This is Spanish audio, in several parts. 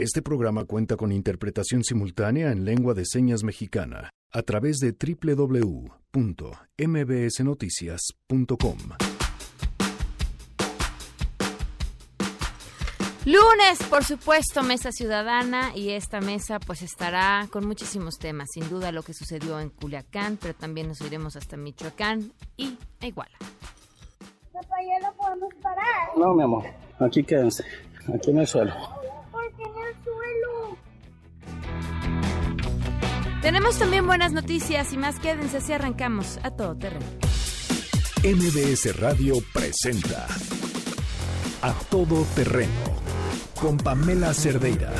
Este programa cuenta con interpretación simultánea en lengua de señas mexicana a través de www.mbsnoticias.com. Lunes, por supuesto, Mesa Ciudadana y esta mesa pues estará con muchísimos temas, sin duda lo que sucedió en Culiacán, pero también nos iremos hasta Michoacán y a Iguala. Papá, ¿ya no podemos parar? No, mi amor, aquí quédense, aquí en el suelo. Tenemos también buenas noticias y más quédense así arrancamos a todo terreno. MBS Radio presenta A Todo Terreno con Pamela Cerdeira.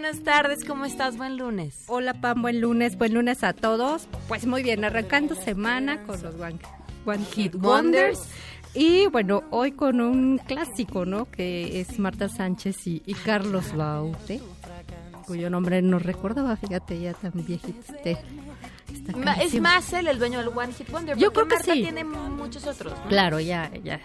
Buenas tardes, ¿cómo estás? Buen lunes. Hola Pam, buen lunes, buen lunes a todos. Pues muy bien, arrancando semana con los One, One Hit Wonders. Y bueno, hoy con un clásico, ¿no? Que es Marta Sánchez y, y Carlos Baute, cuyo nombre no recordaba, fíjate, ya tan viejito Es más él el dueño del One Hit Wonder. Yo creo que Marta sí. tiene muchos otros. ¿no? Claro, ya, ya.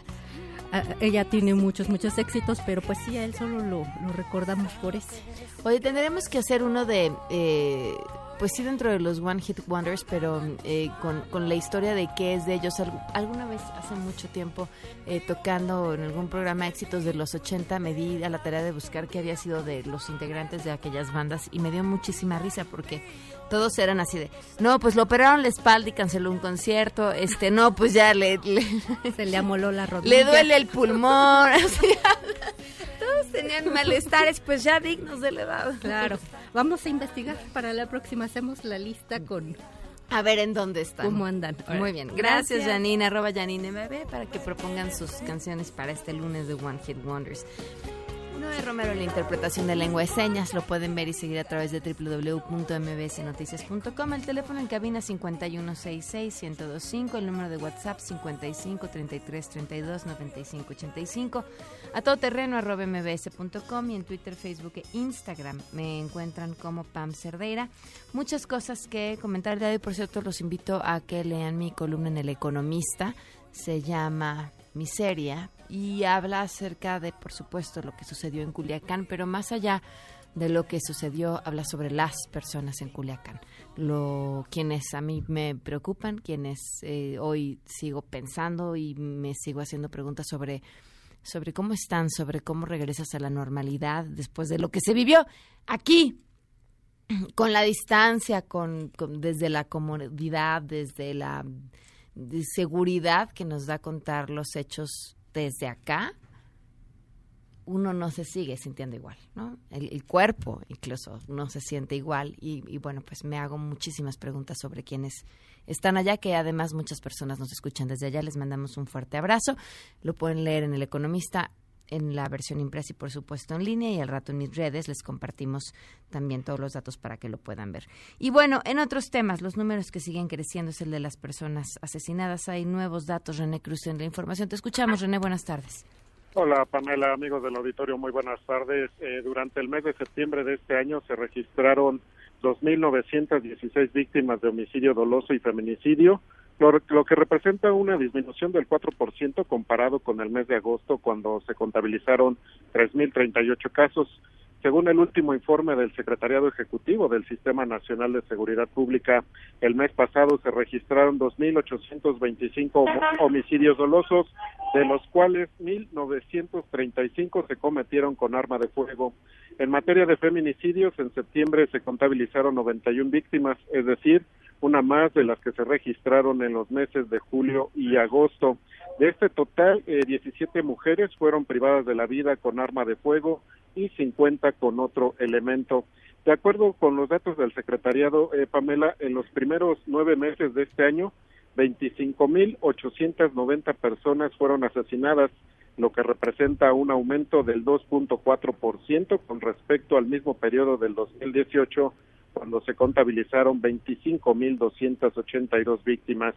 Ella tiene muchos, muchos éxitos, pero pues sí, a él solo lo, lo recordamos por ese. Oye, tendremos que hacer uno de, eh, pues sí, dentro de los One Hit Wonders, pero eh, con, con la historia de qué es de ellos. Al- alguna vez, hace mucho tiempo, eh, tocando en algún programa éxitos de los 80, me di a la tarea de buscar qué había sido de los integrantes de aquellas bandas y me dio muchísima risa porque todos eran así de, no, pues lo operaron la espalda y canceló un concierto, este, no, pues ya le- le Se le amoló la rodilla. le duele el pulmón. así, Todos tenían malestares, pues ya dignos de la edad. Claro, vamos a investigar para la próxima. Hacemos la lista con A ver en dónde están. cómo andan. Muy bien. Gracias, Janine, arroba Janine MB, para que propongan sus canciones para este lunes de One Hit Wonders. Noé Romero la interpretación de lengua de señas. Lo pueden ver y seguir a través de www.mbsnoticias.com. El teléfono en cabina 5166-1025. El número de WhatsApp 55 33 32 95 85. A todoterreno arroba mbs.com y en Twitter, Facebook e Instagram me encuentran como Pam Cerdeira. Muchas cosas que comentar de hoy. Por cierto, los invito a que lean mi columna en El Economista. Se llama Miseria y habla acerca de, por supuesto, lo que sucedió en Culiacán, pero más allá de lo que sucedió, habla sobre las personas en Culiacán, lo quienes a mí me preocupan, quienes eh, hoy sigo pensando y me sigo haciendo preguntas sobre sobre cómo están, sobre cómo regresas a la normalidad después de lo que se vivió aquí con la distancia, con, con- desde la comodidad, desde la seguridad que nos da contar los hechos desde acá, uno no se sigue sintiendo igual, ¿no? El, cuerpo incluso no se siente igual y, y bueno, pues me hago muchísimas preguntas sobre quienes están allá, que además muchas personas nos escuchan desde allá. Les mandamos un fuerte abrazo. Lo pueden leer en El Economista en la versión impresa y por supuesto en línea y al rato en mis redes les compartimos también todos los datos para que lo puedan ver. Y bueno, en otros temas, los números que siguen creciendo es el de las personas asesinadas. Hay nuevos datos, René Cruz, en la información. Te escuchamos, René, buenas tardes. Hola Pamela, amigos del auditorio, muy buenas tardes. Eh, durante el mes de septiembre de este año se registraron 2.916 víctimas de homicidio doloso y feminicidio, lo, lo que representa una disminución del 4% comparado con el mes de agosto cuando se contabilizaron 3.038 casos. Según el último informe del Secretariado Ejecutivo del Sistema Nacional de Seguridad Pública, el mes pasado se registraron 2.825 homo- homicidios dolosos, de los cuales 1.935 se cometieron con arma de fuego. En materia de feminicidios, en septiembre se contabilizaron 91 víctimas, es decir, una más de las que se registraron en los meses de julio y agosto. De este total, eh, 17 mujeres fueron privadas de la vida con arma de fuego y 50 con otro elemento. De acuerdo con los datos del secretariado, eh, Pamela, en los primeros nueve meses de este año, 25.890 personas fueron asesinadas, lo que representa un aumento del 2.4% con respecto al mismo periodo del 2018, cuando se contabilizaron 25.282 víctimas.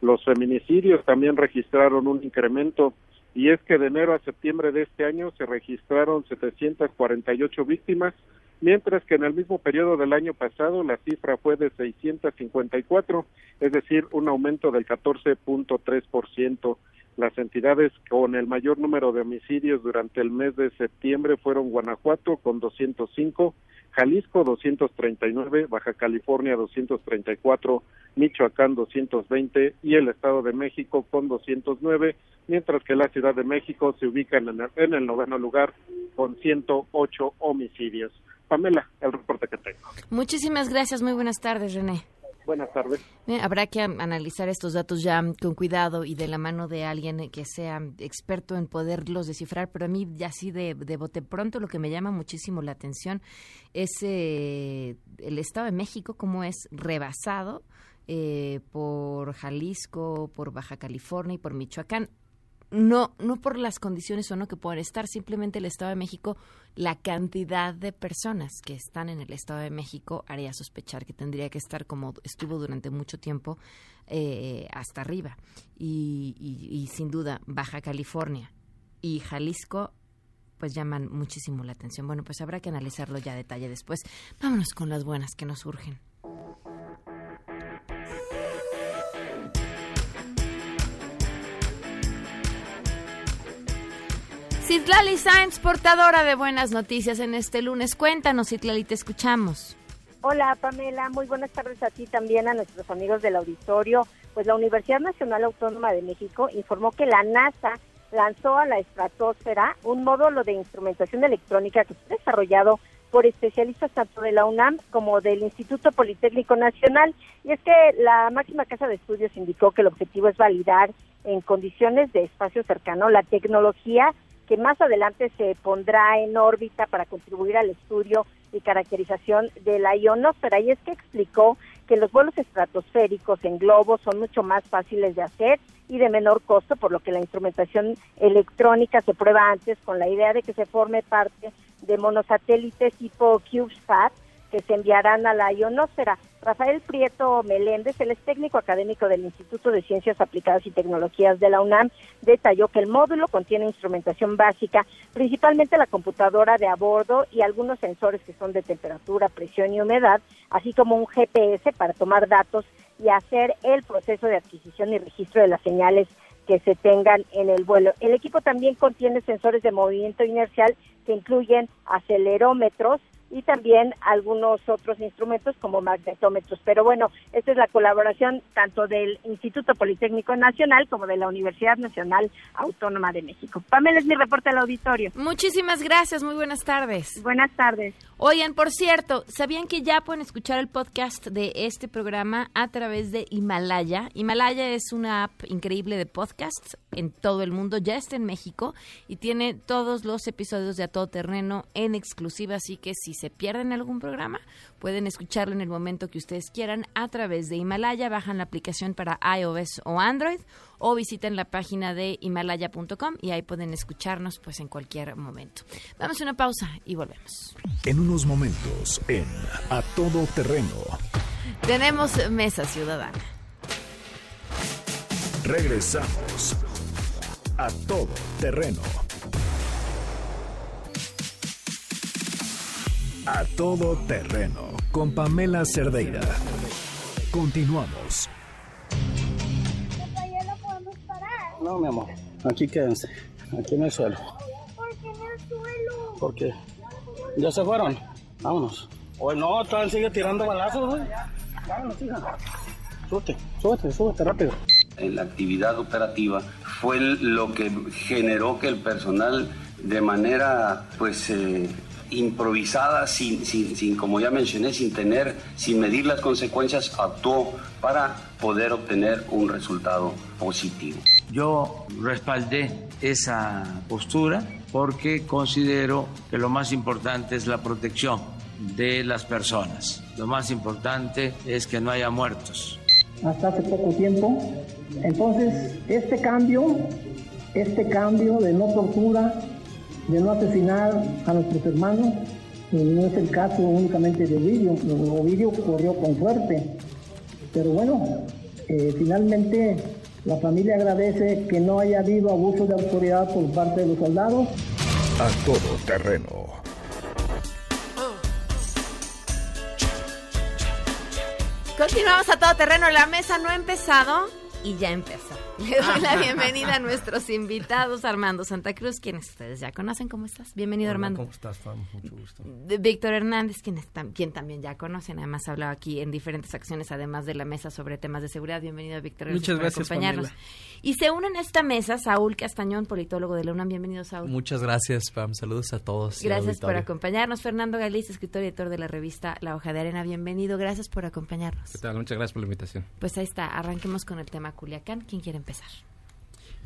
Los feminicidios también registraron un incremento y es que de enero a septiembre de este año se registraron 748 víctimas, mientras que en el mismo periodo del año pasado la cifra fue de 654, es decir, un aumento del 14.3%. Las entidades con el mayor número de homicidios durante el mes de septiembre fueron Guanajuato con 205, Jalisco 239, Baja California 234, Michoacán 220 y el Estado de México con 209, mientras que la Ciudad de México se ubica en el, en el noveno lugar con 108 homicidios. Pamela, el reporte que tengo. Muchísimas gracias, muy buenas tardes, René. Buenas tardes. habrá que analizar estos datos ya con cuidado y de la mano de alguien que sea experto en poderlos descifrar, pero a mí ya así de, de bote pronto lo que me llama muchísimo la atención es eh, el Estado de México, cómo es rebasado eh, por Jalisco, por Baja California y por Michoacán no, no por las condiciones o no que pueden estar, simplemente el Estado de México, la cantidad de personas que están en el Estado de México haría sospechar que tendría que estar como estuvo durante mucho tiempo eh, hasta arriba. Y, y, sin duda, Baja California y Jalisco pues llaman muchísimo la atención. Bueno, pues habrá que analizarlo ya a detalle después. Vámonos con las buenas que nos surgen. Citlali Sainz, portadora de buenas noticias en este lunes. Cuéntanos, Citlali, te escuchamos. Hola, Pamela. Muy buenas tardes a ti también, a nuestros amigos del auditorio. Pues la Universidad Nacional Autónoma de México informó que la NASA lanzó a la estratosfera un módulo de instrumentación electrónica que fue desarrollado por especialistas tanto de la UNAM como del Instituto Politécnico Nacional. Y es que la máxima casa de estudios indicó que el objetivo es validar en condiciones de espacio cercano la tecnología que más adelante se pondrá en órbita para contribuir al estudio y caracterización de la ionosfera. Y es que explicó que los vuelos estratosféricos en globos son mucho más fáciles de hacer y de menor costo, por lo que la instrumentación electrónica se prueba antes con la idea de que se forme parte de monosatélites tipo CubeSat que se enviarán a la ionosfera. Rafael Prieto Meléndez, él es técnico académico del Instituto de Ciencias Aplicadas y Tecnologías de la UNAM, detalló que el módulo contiene instrumentación básica, principalmente la computadora de a bordo y algunos sensores que son de temperatura, presión y humedad, así como un GPS para tomar datos y hacer el proceso de adquisición y registro de las señales que se tengan en el vuelo. El equipo también contiene sensores de movimiento inercial que incluyen acelerómetros, y también algunos otros instrumentos como magnetómetros. Pero bueno, esta es la colaboración tanto del Instituto Politécnico Nacional como de la Universidad Nacional Autónoma de México. Pamela es mi reporte al auditorio. Muchísimas gracias, muy buenas tardes. Buenas tardes. Oigan, por cierto, ¿sabían que ya pueden escuchar el podcast de este programa a través de Himalaya? Himalaya es una app increíble de podcasts en todo el mundo, ya está en México y tiene todos los episodios de A Todo Terreno en exclusiva, así que si se pierden algún programa, pueden escucharlo en el momento que ustedes quieran a través de Himalaya, bajan la aplicación para iOS o Android o visiten la página de himalaya.com y ahí pueden escucharnos pues en cualquier momento. Vamos a una pausa y volvemos. En unos momentos en A Todo Terreno. Tenemos Mesa Ciudadana. Regresamos a Todo Terreno. A todo terreno con Pamela Cerdeira. Continuamos. No podemos parar. No, mi amor. Aquí quédense. Aquí en el suelo. ¿Por qué en el suelo? ¿Por qué? ¿Ya se fueron? Vámonos. Hoy no, todavía sigue tirando balazos, güey. Vámonos, hija. Súbete, súbete, súbete rápido. En la actividad operativa fue lo que generó que el personal de manera, pues, eh, improvisada, sin, sin, sin, como ya mencioné, sin tener, sin medir las consecuencias, actuó para poder obtener un resultado positivo. Yo respaldé esa postura porque considero que lo más importante es la protección de las personas. Lo más importante es que no haya muertos. Hasta hace poco tiempo. Entonces, este cambio este cambio de no tortura, de no asesinar a nuestros hermanos. Y no es el caso únicamente de Ovidio. Ovidio corrió con suerte. Pero bueno, eh, finalmente la familia agradece que no haya habido abuso de autoridad por parte de los soldados. A todo terreno. Continuamos a todo terreno. La mesa no ha empezado y ya empezó. Le doy la bienvenida a nuestros invitados, Armando Santa Cruz, quienes ustedes ya conocen. ¿Cómo estás? Bienvenido, Hola, Armando. ¿Cómo estás, Fam? Mucho gusto. De- Víctor Hernández, quien, tam- quien también ya conocen, además ha hablado aquí en diferentes acciones, además de la mesa sobre temas de seguridad. Bienvenido, Víctor. Muchas por gracias, acompañarnos. Y se unen a esta mesa Saúl Castañón, politólogo de la UNAM. Bienvenido, Saúl. Muchas gracias, Pam. Saludos a todos. Gracias por acompañarnos. Fernando Galiz, escritor y editor de la revista La Hoja de Arena. Bienvenido. Gracias por acompañarnos. ¿Qué tal? Muchas gracias por la invitación. Pues ahí está. Arranquemos con el tema Culiacán. ¿Quién quiere empezar?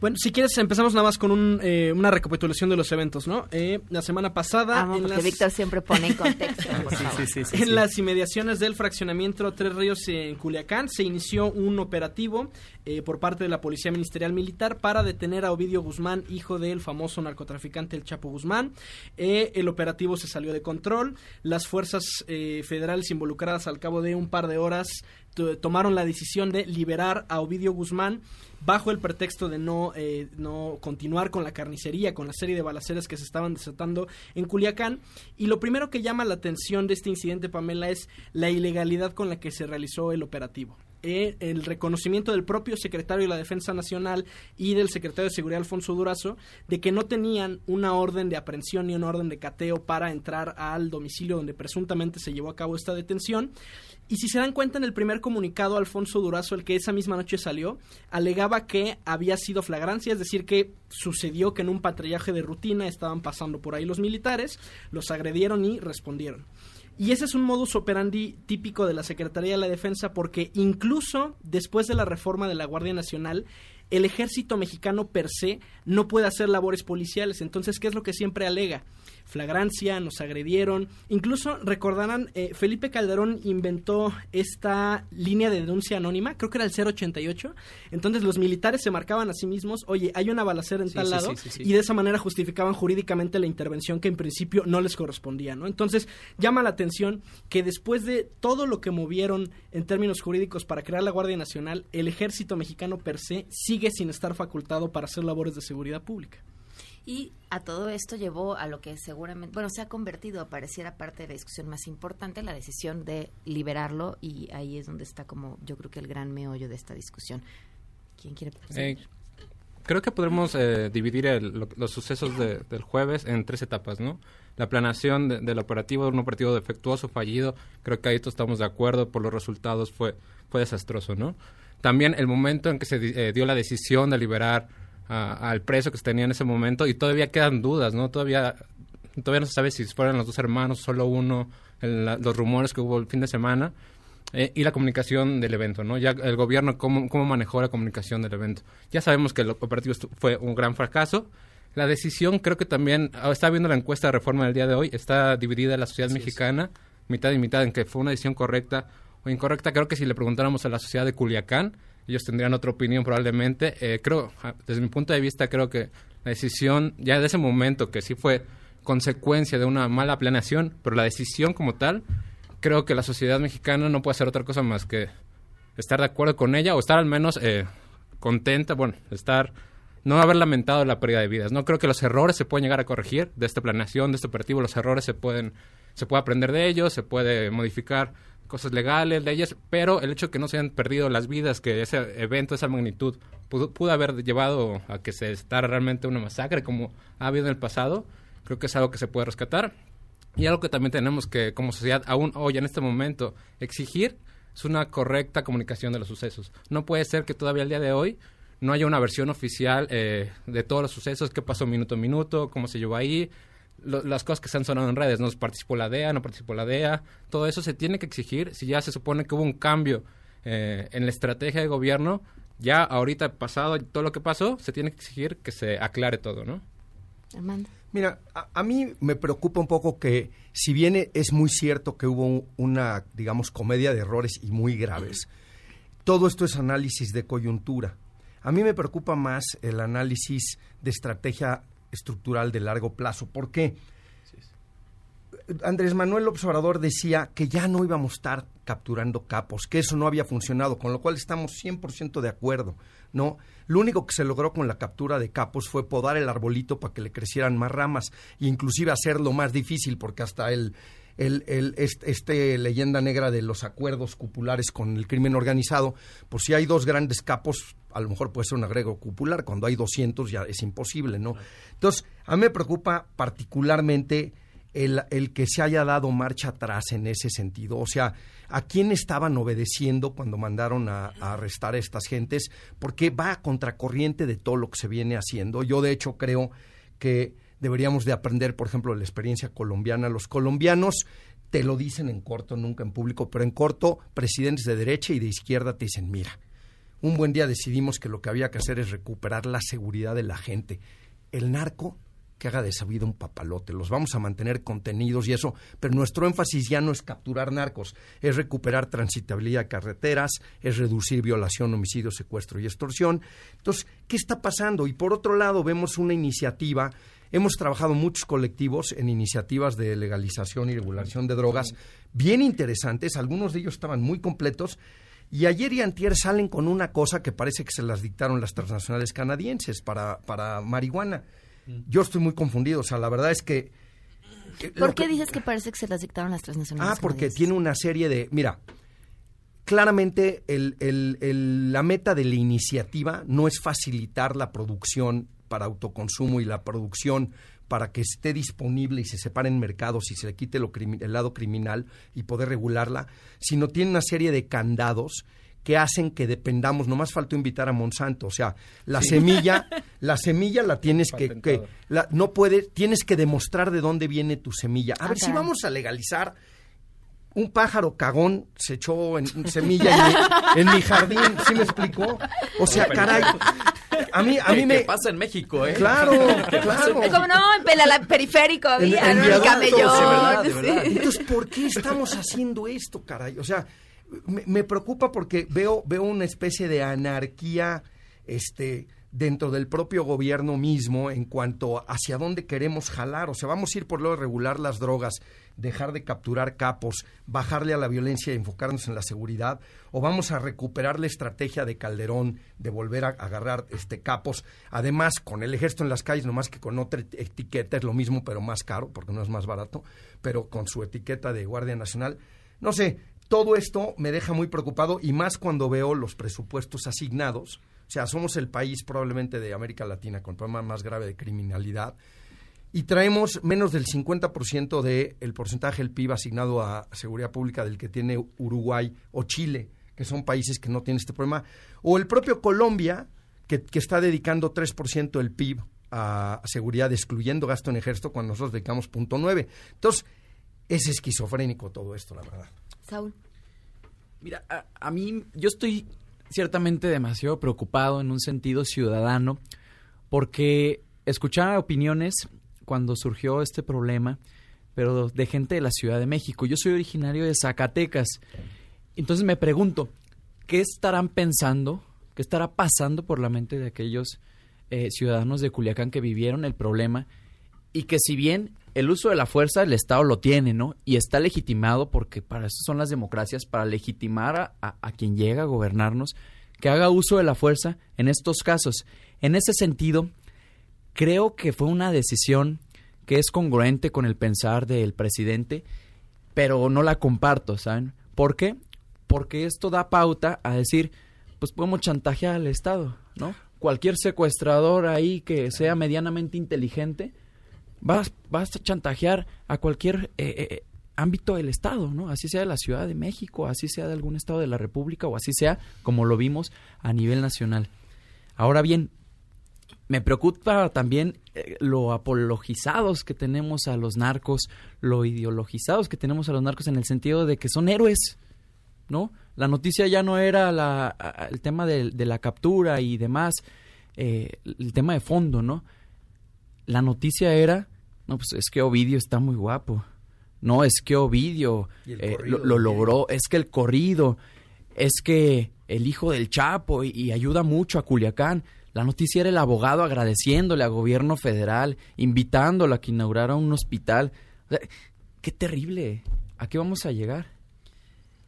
Bueno, si quieres empezamos nada más con un, eh, una recapitulación de los eventos, ¿no? Eh, la semana pasada... Amo, en porque las- Víctor siempre pone en contexto. por Sí, favor. sí, sí, sí, en las inmediaciones del fraccionamiento Tres Ríos en Culiacán se inició un operativo eh, por parte de la Policía Ministerial Militar para detener a Ovidio Guzmán, hijo del famoso narcotraficante El Chapo Guzmán. Eh, el operativo se salió de control. Las fuerzas eh, federales involucradas al cabo de un par de horas tomaron la decisión de liberar a Ovidio Guzmán bajo el pretexto de no, eh, no continuar con la carnicería, con la serie de balaceras que se estaban desatando en Culiacán. Y lo primero que llama la atención de este incidente, Pamela, es la ilegalidad con la que se realizó el operativo. Eh, el reconocimiento del propio secretario de la Defensa Nacional y del secretario de Seguridad Alfonso Durazo de que no tenían una orden de aprehensión ni una orden de cateo para entrar al domicilio donde presuntamente se llevó a cabo esta detención. Y si se dan cuenta en el primer comunicado, Alfonso Durazo, el que esa misma noche salió, alegaba que había sido flagrancia, es decir, que sucedió que en un patrullaje de rutina estaban pasando por ahí los militares, los agredieron y respondieron. Y ese es un modus operandi típico de la Secretaría de la Defensa porque incluso después de la reforma de la Guardia Nacional, el ejército mexicano per se no puede hacer labores policiales. Entonces, ¿qué es lo que siempre alega? Flagrancia, nos agredieron. Incluso recordarán, eh, Felipe Calderón inventó esta línea de denuncia anónima, creo que era el 088. Entonces los militares se marcaban a sí mismos, oye, hay una balacera en Sí, tal sí, lado, sí, y de esa manera justificaban jurídicamente la intervención que en principio no les correspondía, ¿no? Entonces llama la atención que después de todo lo que movieron en términos jurídicos para crear la Guardia Nacional, el ejército mexicano per se sigue sin estar facultado para hacer labores de seguridad pública. Y a todo esto llevó a lo que seguramente, bueno, se ha convertido, pareciera parte de la discusión más importante, la decisión de liberarlo y ahí es donde está como yo creo que el gran meollo de esta discusión. ¿Quién quiere Eh, creo que podremos eh, dividir el- lo- los sucesos de- del jueves en tres etapas, ¿no? La planeación de- del operativo, un operativo defectuoso, fallido, creo que ahí todos estamos de acuerdo, por los resultados fue, fue desastroso, ¿no? También el momento en que se eh, dio la decisión de liberar a- al preso que se tenía en ese momento y todavía quedan dudas, ¿no? Todavía, todavía no se sabe si fueron los dos hermanos, solo uno, el- la- los rumores que hubo el fin de semana. Eh, y la comunicación del evento, ¿no? Ya el gobierno, cómo, cómo manejó la comunicación del evento. Ya sabemos que el operativo fue un gran fracaso. La decisión, creo que también, ah, está viendo la encuesta de reforma del día de hoy, está dividida la sociedad mexicana, mitad y mitad, en que fue una decisión correcta o incorrecta. Creo que si le preguntáramos a la sociedad de Culiacán, ellos tendrían otra opinión probablemente. Eh, creo, desde mi punto de vista, creo que la decisión, ya de ese momento, que sí fue consecuencia de una mala planeación, pero la decisión como tal, creo que la sociedad mexicana no puede hacer otra cosa más que estar de acuerdo con ella o estar al menos eh, contenta, bueno, estar, no haber lamentado la pérdida de vidas. No creo que los errores se pueden llegar a corregir de esta planeación, de este operativo, los errores se pueden, se puede aprender de ellos, se puede modificar cosas legales, leyes, pero el hecho de que no se hayan perdido las vidas, que ese evento, esa magnitud, pudo, haber llevado a que se estara realmente una masacre como ha habido en el pasado, creo que es algo que se puede rescatar. Y algo que también tenemos que, como sociedad, aún hoy, en este momento, exigir es una correcta comunicación de los sucesos. No puede ser que todavía al día de hoy no haya una versión oficial eh, de todos los sucesos, qué pasó minuto a minuto, cómo se llevó ahí, lo- las cosas que se han sonado en redes, no participó la DEA, no participó la DEA, todo eso se tiene que exigir. Si ya se supone que hubo un cambio eh, en la estrategia de gobierno, ya ahorita pasado todo lo que pasó, se tiene que exigir que se aclare todo, ¿no? Armando. Mira, a, a mí me preocupa un poco que, si bien es muy cierto que hubo un- una, digamos, comedia de errores y muy graves, todo esto es análisis de coyuntura. A mí me preocupa más el análisis de estrategia estructural de largo plazo. ¿Por qué? Andrés Manuel Observador decía que ya no íbamos a estar capturando capos, que eso no había funcionado, con lo cual estamos 100% de acuerdo, ¿no? Lo único que se logró con la captura de capos fue podar el arbolito para que le crecieran más ramas e inclusive hacerlo más difícil porque hasta el, el, este, este leyenda negra de los acuerdos cupulares con el crimen organizado, pues si hay dos grandes capos, a lo mejor puede ser un agrego cupular, cuando hay 200 ya es imposible, ¿no? Entonces, a mí me preocupa particularmente el, el que se haya dado marcha atrás en ese sentido. O sea, ¿a quién estaban obedeciendo cuando mandaron a, a arrestar a estas gentes? Porque va a contracorriente de todo lo que se viene haciendo. Yo, de hecho, creo que deberíamos de aprender, por ejemplo, la experiencia colombiana. Los colombianos te lo dicen en corto, nunca en público, pero en corto, presidentes de derecha y de izquierda te dicen, mira, un buen día decidimos que lo que había que hacer es recuperar la seguridad de la gente. El narco que haga de esa vida un papalote. Los vamos a mantener contenidos y eso, pero nuestro énfasis ya no es capturar narcos, es recuperar transitabilidad de carreteras, es reducir violación, homicidio, secuestro y extorsión. Entonces, ¿qué está pasando? Y por otro lado, vemos una iniciativa Hemos trabajado muchos colectivos en iniciativas de legalización y regulación de drogas bien interesantes, algunos de ellos estaban muy completos, y ayer y antier salen con una cosa que parece que se las dictaron las transnacionales canadienses para, para marihuana. Yo estoy muy confundido, o sea, la verdad es que... ¿Por qué que- dices que parece que se las dictaron las transnacionales? Ah, porque canadienses? tiene una serie de... Mira, claramente el- el- el- la meta de la iniciativa no es facilitar la producción para autoconsumo y la producción para que esté disponible y se separen mercados y se le quite lo el lado criminal y poder regularla, sino tiene una serie de candados que hacen que dependamos, nomás faltó invitar a Monsanto, o sea, la Sí. semilla, la semilla la tienes que, que la- no puedes, tienes que demostrar de dónde viene tu semilla. A ver si vamos a legalizar un pájaro cagón se echó en semilla en mi, en mi jardín, ¿sí me explicó? O sea, caray, a mí, a mí ¿Qué- me... qué pasa en México, eh? Claro, ¿Qué pasa en claro. Como no, en periférico había, En- en ¿no? El camellón, de verdad, de sí. verdad. Entonces, ¿por qué estamos haciendo esto, caray? O sea, me, me preocupa porque veo, veo una especie de anarquía este, dentro del propio gobierno mismo en cuanto a hacia dónde queremos jalar. O sea, vamos a ir por lo de regular las drogas, dejar de capturar capos, bajarle a la violencia y enfocarnos en la seguridad, o vamos a recuperar la estrategia de Calderón de volver a agarrar este capos, además con el ejército en las calles, nomás que con otra et- etiqueta es lo mismo, pero más caro, porque no es más barato, pero con su etiqueta de Guardia Nacional. No sé, todo esto me deja muy preocupado y más cuando veo los presupuestos asignados. O sea, somos el país probablemente de América Latina con el problema más grave de criminalidad y traemos menos del 50% del el porcentaje del PIB asignado a seguridad pública del que tiene Uruguay o Chile, que son países que no tienen este problema, o el propio Colombia, que, que está dedicando 3% del PIB a seguridad, excluyendo gasto en ejército, cuando nosotros dedicamos 0.9. Entonces, es esquizofrénico todo esto, la verdad. Saúl. Mira, a, a mí yo estoy ciertamente demasiado preocupado en un sentido ciudadano porque escuchaba opiniones cuando surgió este problema, pero de gente de la Ciudad de México. Yo soy originario de Zacatecas. Entonces me pregunto, ¿qué estarán pensando? ¿Qué estará pasando por la mente de aquellos eh, ciudadanos de Culiacán que vivieron el problema? Y que si bien el uso de la fuerza el Estado lo tiene, ¿no? Y está legitimado porque para eso son las democracias, para legitimar a, quien llega a gobernarnos, que haga uso de la fuerza en estos casos. En ese sentido, creo que fue una decisión que es congruente con el pensar del presidente, pero no la comparto, ¿saben? ¿Por qué? Porque esto da pauta a decir, pues podemos chantajear al Estado, ¿no? Cualquier secuestrador ahí que sea medianamente inteligente, vas, vas a chantajear a cualquier eh, eh, ámbito del Estado, ¿no? Así sea de la Ciudad de México, así sea de algún Estado de la República o así sea como lo vimos a nivel nacional. Ahora bien, me preocupa también eh, lo apologizados que tenemos a los narcos, lo ideologizados que tenemos a los narcos en el sentido de que son héroes, ¿no? La noticia ya no era la, el tema de, de la captura y demás, eh, el tema de fondo, ¿no? La noticia era, no, pues es que Ovidio está muy guapo. No, es que Ovidio eh, corrido lo, logró, es que el corrido. es que el hijo del Chapo y, y ayuda mucho a Culiacán. La noticia era el abogado agradeciéndole al gobierno federal, invitándolo a que inaugurara un hospital. Qué terrible. ¿A qué vamos a llegar?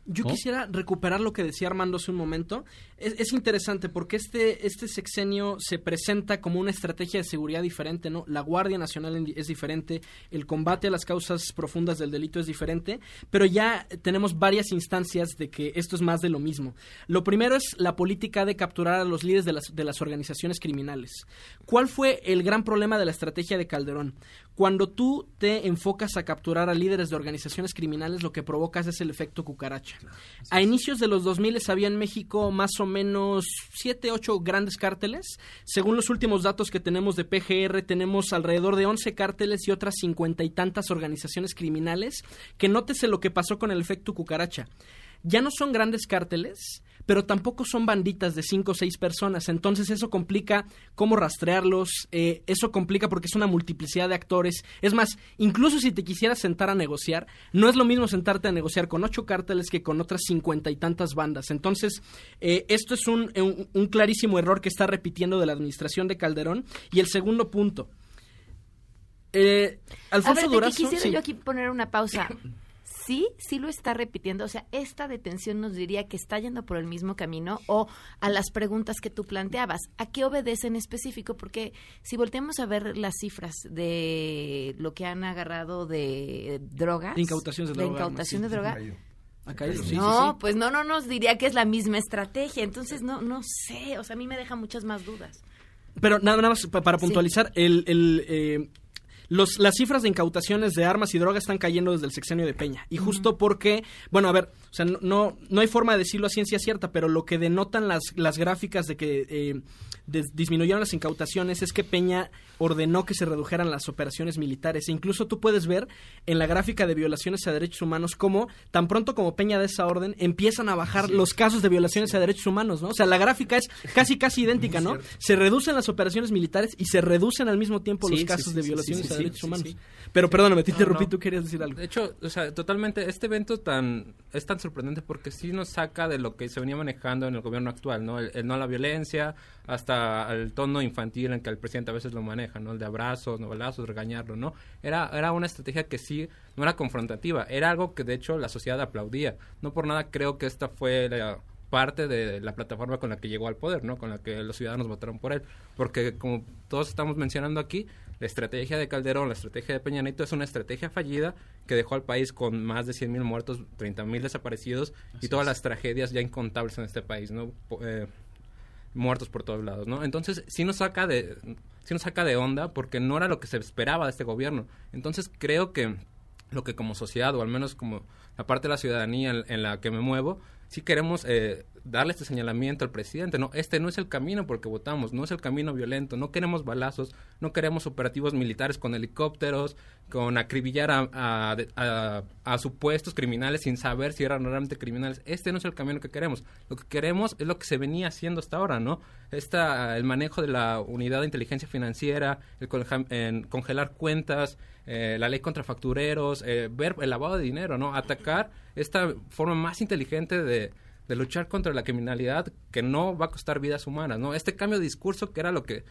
Yo ¿No? quisiera recuperar lo que decía Armando hace un momento. Es, es interesante porque este, este sexenio se presenta como una estrategia de seguridad diferente, ¿no? La Guardia Nacional es diferente, el combate a las causas profundas del delito es diferente, pero ya tenemos varias instancias de que esto es más de lo mismo. Lo primero es la política de capturar a los líderes de las, de las organizaciones criminales. ¿Cuál fue el gran problema de la estrategia de Calderón? Cuando tú te enfocas a capturar a líderes de organizaciones criminales, lo que provocas es el efecto cucaracha. A inicios de los 2000 había en México más o menos 7, 8 grandes cárteles. Según los últimos datos que tenemos de PGR, tenemos alrededor de 11 cárteles y otras cincuenta y tantas organizaciones criminales. Que nótese lo que pasó con el efecto cucaracha. Ya no son grandes cárteles, pero tampoco son banditas de cinco o seis personas. Entonces eso complica cómo rastrearlos, eh, eso complica porque es una multiplicidad de actores. Es más, incluso si te quisieras sentar a negociar, no es lo mismo sentarte a negociar con ocho cárteles que con otras cincuenta y tantas bandas. Entonces, eh, esto es un, un- un clarísimo error que está repitiendo de la administración de Calderón. Y el segundo punto. Eh, Alfonso a ver, Durazo. quisiera sí. yo aquí poner una pausa. Sí, sí lo está repitiendo. O sea, esta detención nos diría que está yendo por el mismo camino o a las preguntas que tú planteabas. ¿A qué obedece en específico? Porque si volteamos a ver las cifras de lo que han agarrado de drogas. De incautaciones de droga, incautación de droga. Ha caído, sí, sí, no, sí. pues no, no nos diría que es la misma estrategia. Entonces, no, no sé. O sea, a mí me deja muchas más dudas. Pero nada, nada más pa- para Sí. puntualizar, el, el, eh, los, las cifras de incautaciones de armas y drogas están cayendo desde el sexenio de Peña. Y justo porque, bueno, a ver, o sea, no, no, hay forma de decirlo a ciencia cierta, pero lo que denotan las, las gráficas de que eh, de- disminuyeron las incautaciones es que Peña ordenó que se redujeran las operaciones militares. E incluso tú puedes ver en la gráfica de violaciones a derechos humanos cómo tan pronto como Peña da esa orden empiezan a bajar los casos de violaciones a derechos humanos, ¿no? O sea, la gráfica es casi casi idéntica, ¿no? Se reducen las operaciones militares y se reducen al mismo tiempo Sí, los casos de violaciones a sí, derechos sí, humanos. sí. Pero perdóname, te interrumpí, no. tú querías decir algo. De hecho, o sea, totalmente, este evento tan es tan sorprendente porque sí nos saca de lo que se venía manejando en el gobierno actual, ¿no? El, el no a la violencia, hasta el tono infantil en que el presidente a veces lo maneja, ¿no? El de abrazos, no balazos, regañarlo, ¿no? Era, era una estrategia que sí no era confrontativa, era algo que de hecho la sociedad aplaudía. No por nada creo que esta fue la parte de la plataforma con la que llegó al poder, ¿no? Con la que los ciudadanos votaron por él. Porque como todos estamos mencionando aquí, la estrategia de Calderón, la estrategia de Peña Nieto es una estrategia fallida que dejó al país con más de 100.000 muertos, 30.000 desaparecidos y todas las tragedias ya incontables en este país, ¿no? Eh, muertos por todos lados, ¿no? Entonces, sí nos saca de sí nos saca de onda porque no era lo que se esperaba de este gobierno. Entonces, creo que lo que como sociedad o al menos como la parte de la ciudadanía en, en la que me muevo, sí queremos eh, darle este señalamiento al presidente, no, este no es el camino porque votamos, no es el camino violento, no queremos balazos, no queremos operativos militares con helicópteros, con acribillar a, a, a- supuestos criminales sin saber si eran realmente criminales. Este no es el camino que queremos. Lo que queremos es lo que se venía haciendo hasta ahora, ¿no? Esta, el manejo de la unidad de inteligencia financiera, el en congelar cuentas, eh, la ley contra factureros, eh, ver el lavado de dinero, ¿no? Atacar esta forma más inteligente de, de luchar contra la criminalidad que no va a costar vidas humanas, ¿no? Este cambio de discurso que era lo que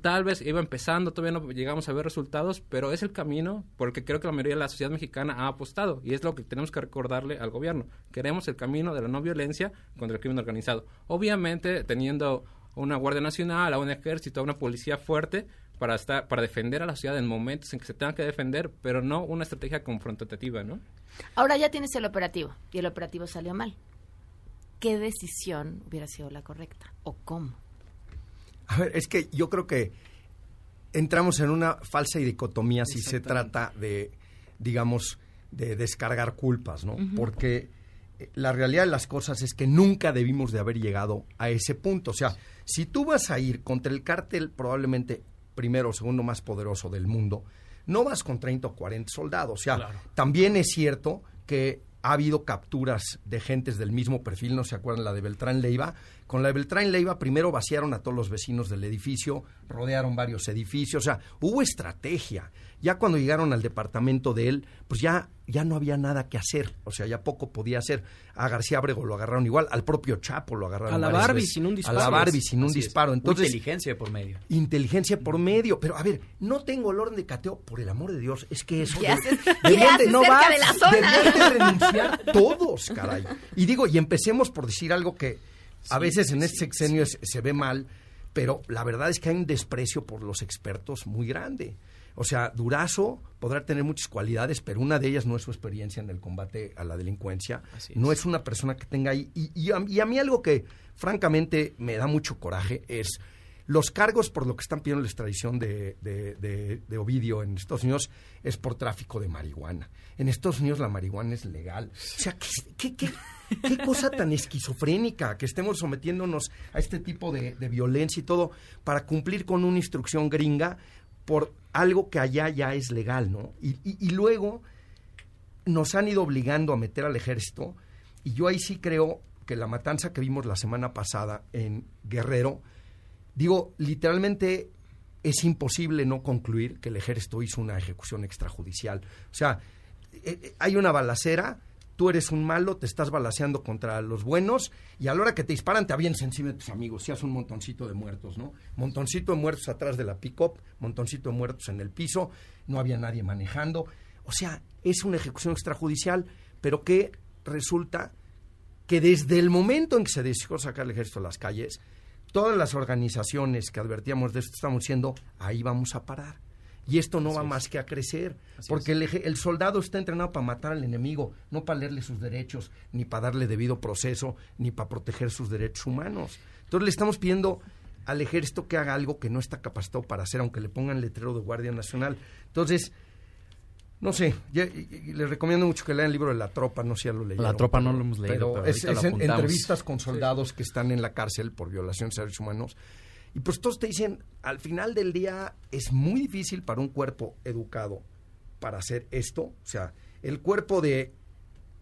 tal vez iba empezando, todavía no llegamos a ver resultados, pero es el camino porque creo que la mayoría de la sociedad mexicana ha apostado y es lo que tenemos que recordarle al gobierno. Queremos el camino de la no violencia contra el crimen organizado. Obviamente teniendo una Guardia Nacional, a un ejército, a una policía fuerte para estar para defender a la sociedad en momentos en que se tengan que defender, pero no una estrategia confrontativa, ¿no? Ahora ya tienes el operativo y el operativo salió mal. ¿Qué decisión hubiera sido la correcta o cómo? A ver, es que yo creo que entramos en una falsa dicotomía si se trata de, digamos, de descargar culpas, ¿no? Porque eh, la realidad de las cosas es que nunca debimos de haber llegado a ese punto. O sea, si tú vas a ir contra el cártel probablemente primero o segundo más poderoso del mundo, no vas con 30 o 40 soldados. O sea, Claro. también es cierto que ha habido capturas de gentes del mismo perfil, no se acuerdan la de Beltrán Leiva, Con la de Beltrán Leiva primero vaciaron a todos los vecinos del edificio, rodearon varios edificios, o sea, hubo estrategia. Ya cuando llegaron al departamento de él, pues ya, ya no había nada que hacer, o sea, ya poco podía hacer. A García Abrego lo agarraron igual, al propio Chapo lo agarraron. A la Barbie veces. sin un disparo. A la Barbie sin un Así disparo. Entonces, inteligencia por medio. inteligencia por medio. Pero a ver, no tengo el orden de cateo, por el amor de Dios. Es que eso. ¿Qué de- haces- qué deberían de- haces no cerca vas, de la zona? de renunciar todos, caray. Y digo, y empecemos por decir algo que a veces en este sexenio es- se ve mal, pero la verdad es que hay un desprecio por los expertos muy grande. O sea, Durazo podrá tener muchas cualidades, pero una de ellas no es su experiencia en el combate a la delincuencia. Es. No es una persona que tenga ahí. Y, y a, y a mí algo que francamente me da mucho coraje es los cargos por lo que están pidiendo la extradición de, de- de- de Ovidio en Estados Unidos es por tráfico de marihuana. En Estados Unidos la marihuana es legal. O sea, ¿qué, qué, qué- qué cosa tan esquizofrénica que estemos sometiéndonos a este tipo de, violencia y todo para cumplir con una instrucción gringa por algo que allá ya es legal, ¿no? Y, y- y luego nos han ido obligando a meter al ejército y yo ahí sí creo que la matanza que vimos la semana pasada en Guerrero, digo, literalmente es imposible no concluir que el ejército hizo una ejecución extrajudicial. O sea, eh, eh, hay una balacera, tú eres un malo, te estás balaceando contra los buenos y a la hora que te disparan te avientas encima de tus amigos y haces un montoncito de muertos, ¿no? Montoncito de muertos atrás de la pick-up, montoncito de muertos en el piso, no había nadie manejando. O sea, es una ejecución extrajudicial, pero que resulta que desde el momento en que se decidió sacar el ejército a las calles, todas las organizaciones que advertíamos de esto estamos diciendo, ahí vamos a parar. Y esto no va más que a crecer, porque el, el soldado está entrenado para matar al enemigo, no para leerle sus derechos, ni para darle debido proceso, ni para proteger sus derechos humanos. Entonces le estamos pidiendo al ejército que haga algo que no está capacitado para hacer, aunque le pongan letrero de Guardia Nacional. Entonces, no sé, ya- les recomiendo mucho que lean el libro de La Tropa, no sé si ya lo leyeron. La Tropa no lo hemos leído, pero es, lo entrevistas con soldados que están en la cárcel por violaciones de derechos humanos. Y pues todos te dicen, al final del día es muy difícil para un cuerpo educado para hacer esto. O sea, el cuerpo de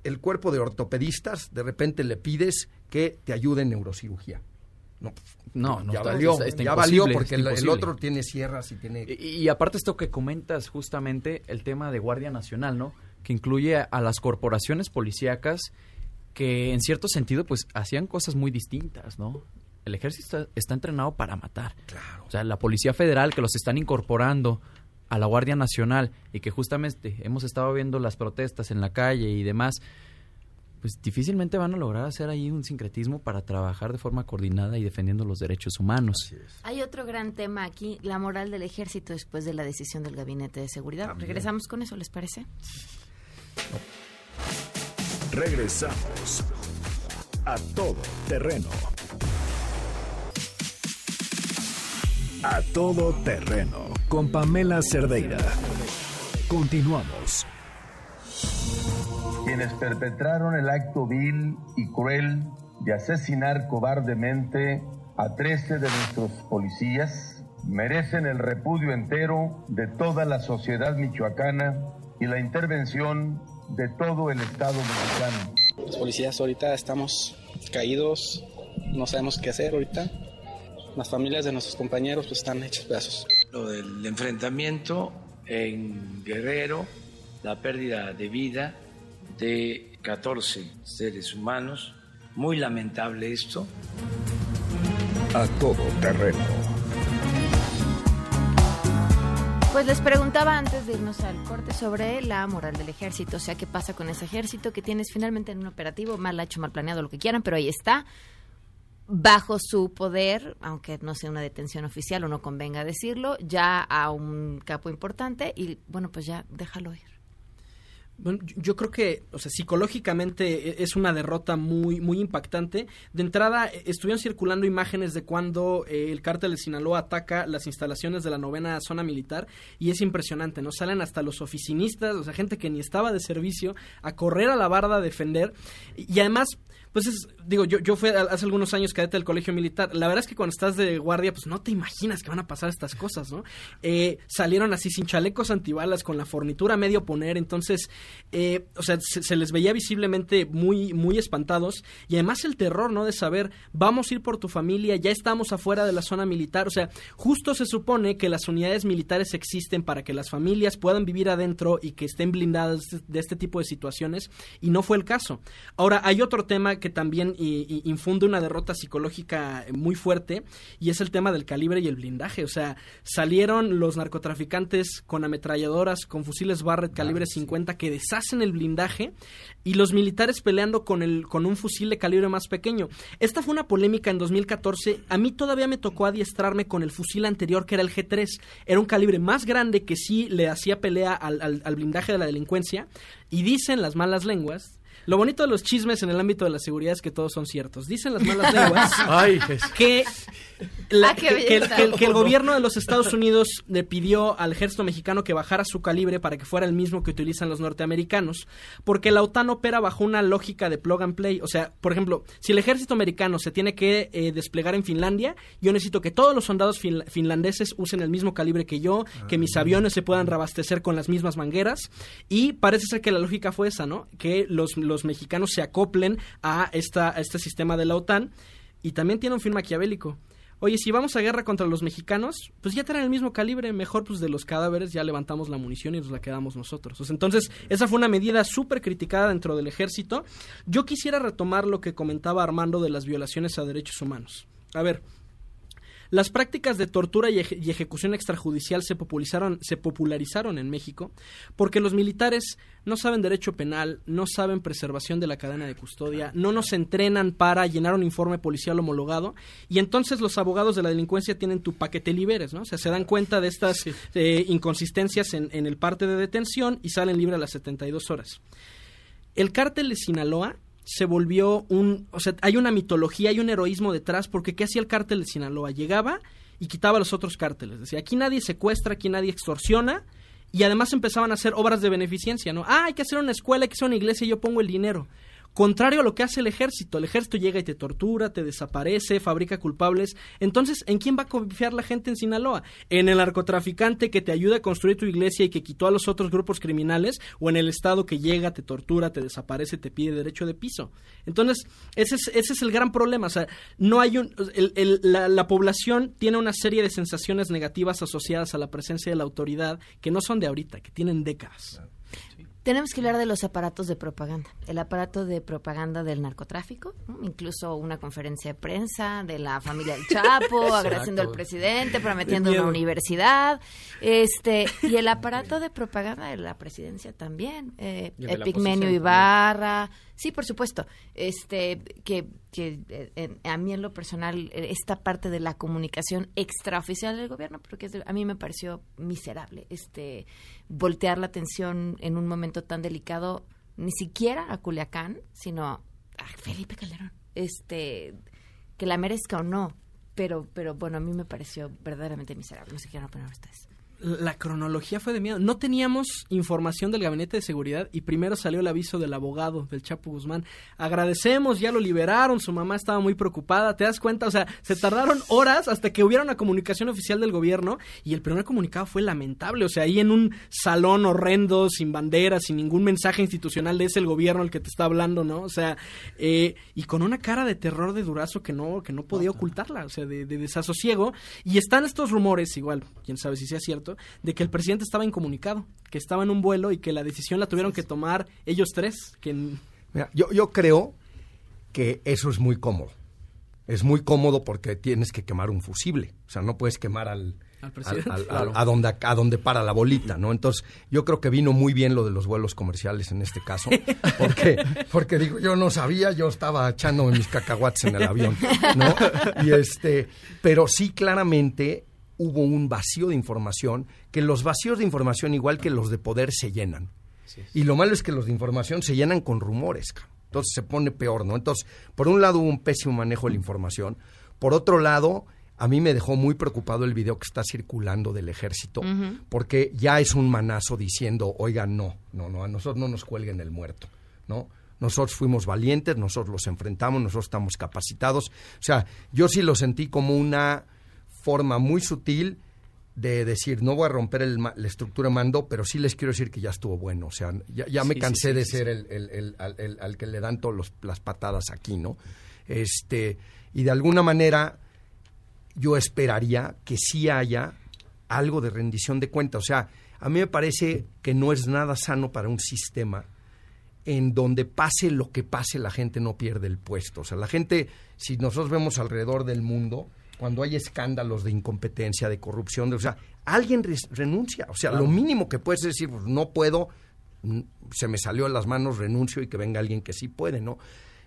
el cuerpo de ortopedistas, de repente le pides que te ayude en neurocirugía. No, pues, No, no, ya está- valió, está- está ya valió porque el, otro tiene sierras y tiene Y, y aparte esto que comentas justamente el tema de Guardia Nacional, ¿no? Que incluye a, a las corporaciones policíacas que en cierto sentido pues hacían cosas muy distintas, ¿no? El ejército está, está entrenado para matar. Claro. O sea, la Policía Federal que los están incorporando a la Guardia Nacional y que justamente hemos estado viendo las protestas en la calle y demás, pues difícilmente van a lograr hacer ahí un sincretismo para trabajar de forma coordinada y defendiendo los derechos humanos. Hay otro gran tema aquí, la moral del ejército después de la decisión del Gabinete de Seguridad. Regresamos con eso, ¿les parece? Regresamos a todo terreno. A todo terreno con Pamela Cerdeira. Continuamos. quienes perpetraron el acto vil y cruel de asesinar cobardemente a 13 de nuestros policías merecen el repudio entero de toda la sociedad michoacana y la intervención de todo el Estado mexicano. Los policías ahorita estamos caídos, no sabemos qué hacer ahorita. Las familias de nuestros compañeros pues están hechas pedazos. Lo del enfrentamiento en Guerrero, la pérdida de vida de 14 seres humanos, muy lamentable esto. A todo terreno. Pues les preguntaba antes de irnos al corte sobre la moral del ejército, o sea, qué pasa con ese ejército que tienes finalmente en un operativo, mal hecho, mal planeado, lo que quieran, pero ahí está, bajo su poder, aunque no sea una detención oficial o no convenga decirlo, ya a un capo importante y bueno, pues ya déjalo ir. Bueno, yo- creo que, o sea, psicológicamente e- es una derrota muy, muy impactante. De entrada, eh, estuvieron circulando imágenes de cuando eh, el cártel de Sinaloa ataca las instalaciones de la novena zona militar y es impresionante, ¿no? Salen hasta los oficinistas, o sea, gente que ni estaba de servicio, a correr a la barda a defender. Y además, Pues es, digo, yo, yo fui hace algunos años cadete del colegio militar. La verdad es que cuando estás de guardia, pues no te imaginas que van a pasar estas cosas, ¿no? Eh, salieron así sin chalecos antibalas, con la fornitura medio poner, entonces, eh, o sea, se, se les veía visiblemente muy, muy espantados. Y además el terror, ¿no? De saber, vamos a ir por tu familia, ya estamos afuera de la zona militar. O sea, justo se supone que las unidades militares existen para que las familias puedan vivir adentro y que estén blindadas de este tipo de situaciones, y no fue el caso. Ahora, hay otro tema que también i- i- infunde una derrota psicológica muy fuerte, y es el tema del calibre y el blindaje. O sea, salieron los narcotraficantes con ametralladoras, con fusiles Barrett calibre 50 que deshacen el blindaje, y los militares peleando con, el, con un fusil de calibre más pequeño. Esta fue una polémica en 2014. A mí todavía me tocó adiestrarme con el fusil anterior, que era el G3. Era un calibre más grande que sí le hacía pelea al, al- al blindaje de la delincuencia. Y dicen las malas lenguas. Lo bonito de los chismes en el ámbito de la seguridad es que todos son ciertos. Dicen las malas lenguas Ay, que, la- Ah, que- que el- belleza. que el- que el gobierno de los Estados Unidos le pidió al ejército mexicano que bajara su calibre para que fuera el mismo que utilizan los norteamericanos, porque la OTAN opera bajo una lógica de plug and play. O sea, por ejemplo, si el ejército americano se tiene que eh, desplegar en Finlandia, yo necesito que todos los soldados fin- finlandeses usen el mismo calibre que yo, que mis aviones se puedan reabastecer con las mismas mangueras, y parece ser que la lógica fue esa, ¿no? Que los, los mexicanos se acoplen a, esta, a este sistema de la OTAN, y también tiene un fin maquiavélico. Oye, si vamos a guerra contra los mexicanos, pues ya traen el mismo calibre, mejor pues de los cadáveres ya levantamos la munición y nos la quedamos nosotros. Entonces, esa fue una medida súper criticada dentro del ejército. Yo quisiera retomar lo que comentaba Armando de las violaciones a derechos humanos. A ver, las prácticas de tortura y, eje- y ejecución extrajudicial se popularizaron, se popularizaron en México porque los militares no saben derecho penal, no saben preservación de la cadena de custodia, no nos entrenan para llenar un informe policial homologado y entonces los abogados de la delincuencia tienen tu paquete liberes, ¿no? O sea, se dan cuenta de estas eh, inconsistencias en, en el parte de detención y salen libres a las 72 horas. El cártel de Sinaloa se volvió un, o sea, hay una mitología, hay un heroísmo detrás, porque ¿qué hacía el cártel de Sinaloa? Llegaba y quitaba los otros cárteles. Decía, aquí nadie secuestra, aquí nadie extorsiona, y además empezaban a hacer obras de beneficencia, ¿no? Ah, hay que hacer una escuela, hay que hacer una iglesia y yo pongo el dinero. Contrario a lo que hace el ejército, el ejército llega y te tortura, te desaparece, fabrica culpables. Entonces, ¿en quién va a confiar la gente en Sinaloa? ¿En el narcotraficante que te ayuda a construir tu iglesia y que quitó a los otros grupos criminales? ¿O en el Estado que llega, te tortura, te desaparece, te pide derecho de piso? Entonces, ese es, ese es el gran problema. O sea, no hay un. el- el- la, la población tiene una serie de sensaciones negativas asociadas a la presencia de la autoridad que no son de ahorita, que tienen décadas. Tenemos que hablar de los aparatos de propaganda. El aparato de propaganda del narcotráfico, ¿no? incluso una conferencia de prensa de la familia del Chapo, agradeciendo al presidente, prometiendo una universidad, este y el aparato de propaganda de la presidencia también, eh, Epigmenio Ibarra, sí, por supuesto, este que, que eh, a mí en lo personal eh, esta parte de la comunicación extraoficial del gobierno, porque es de- a mí me pareció miserable, este voltear la atención en un momento tan delicado, ni siquiera a Culiacán, sino a Felipe Calderón, este que la merezca o no, pero pero bueno a mí me pareció verdaderamente miserable, no sé qué quieren opinar ustedes. La cronología fue de miedo. No teníamos información del gabinete de seguridad y primero salió el aviso del abogado del Chapo Guzmán. Agradecemos, ya lo liberaron, su mamá estaba muy preocupada, ¿te das cuenta? O sea, se tardaron horas hasta que hubiera una comunicación oficial del gobierno y el primer comunicado fue lamentable. O sea, ahí en un salón horrendo, sin banderas, sin ningún mensaje institucional de ese el gobierno el que te está hablando, ¿no? O sea, eh, y con una cara de terror de Durazo que no, que no podía ocultarla, o sea, de, de desasosiego. Y están estos rumores, igual, quién sabe si sea cierto, de que el presidente estaba incomunicado, que estaba en un vuelo y que la decisión la tuvieron que tomar ellos tres, que Mira, yo, yo creo que eso es muy cómodo. Es muy cómodo porque tienes que quemar un fusible. O sea, no puedes quemar al, Al presidente. al- al- Claro. a, donde, a donde para la bolita, ¿no? Entonces, yo creo que vino muy bien lo de los vuelos comerciales en este caso. Porque, porque digo, yo no sabía, yo estaba echándome mis cacahuates en el avión, ¿no? Y este, pero sí claramente hubo un vacío de información, que los vacíos de información, igual que los de poder, se llenan. Y lo malo es que los de información se llenan con rumores, entonces se pone peor, ¿no? Entonces, por un lado hubo un pésimo manejo de la información, por otro lado, a mí me dejó muy preocupado el video que está circulando del ejército, porque ya es un manazo diciendo, oiga, no, no, no, a nosotros no nos cuelguen el muerto, ¿no? Nosotros fuimos valientes, nosotros los enfrentamos, nosotros estamos capacitados. O sea, yo sí lo sentí como una forma muy sutil de decir, no voy a romper el la estructura de mando, pero sí les quiero decir que ya estuvo bueno. O sea, ya, ya me Sí, cansé sí, de sí, ser el, el- el- al, que le dan todas las patadas aquí, ¿no? Este, y de alguna manera yo esperaría que sí haya algo de rendición de cuentas. O sea, a mí me parece que no es nada sano para un sistema en donde pase lo que pase, la gente no pierde el puesto. O sea, la gente, si nosotros vemos alrededor del mundo, cuando hay escándalos de incompetencia, de corrupción, de- o sea, alguien res- renuncia. O sea, Claro. lo mínimo que puedes decir, pues no puedo, mm, se me salió de las manos, renuncio y que venga alguien que sí puede, ¿no?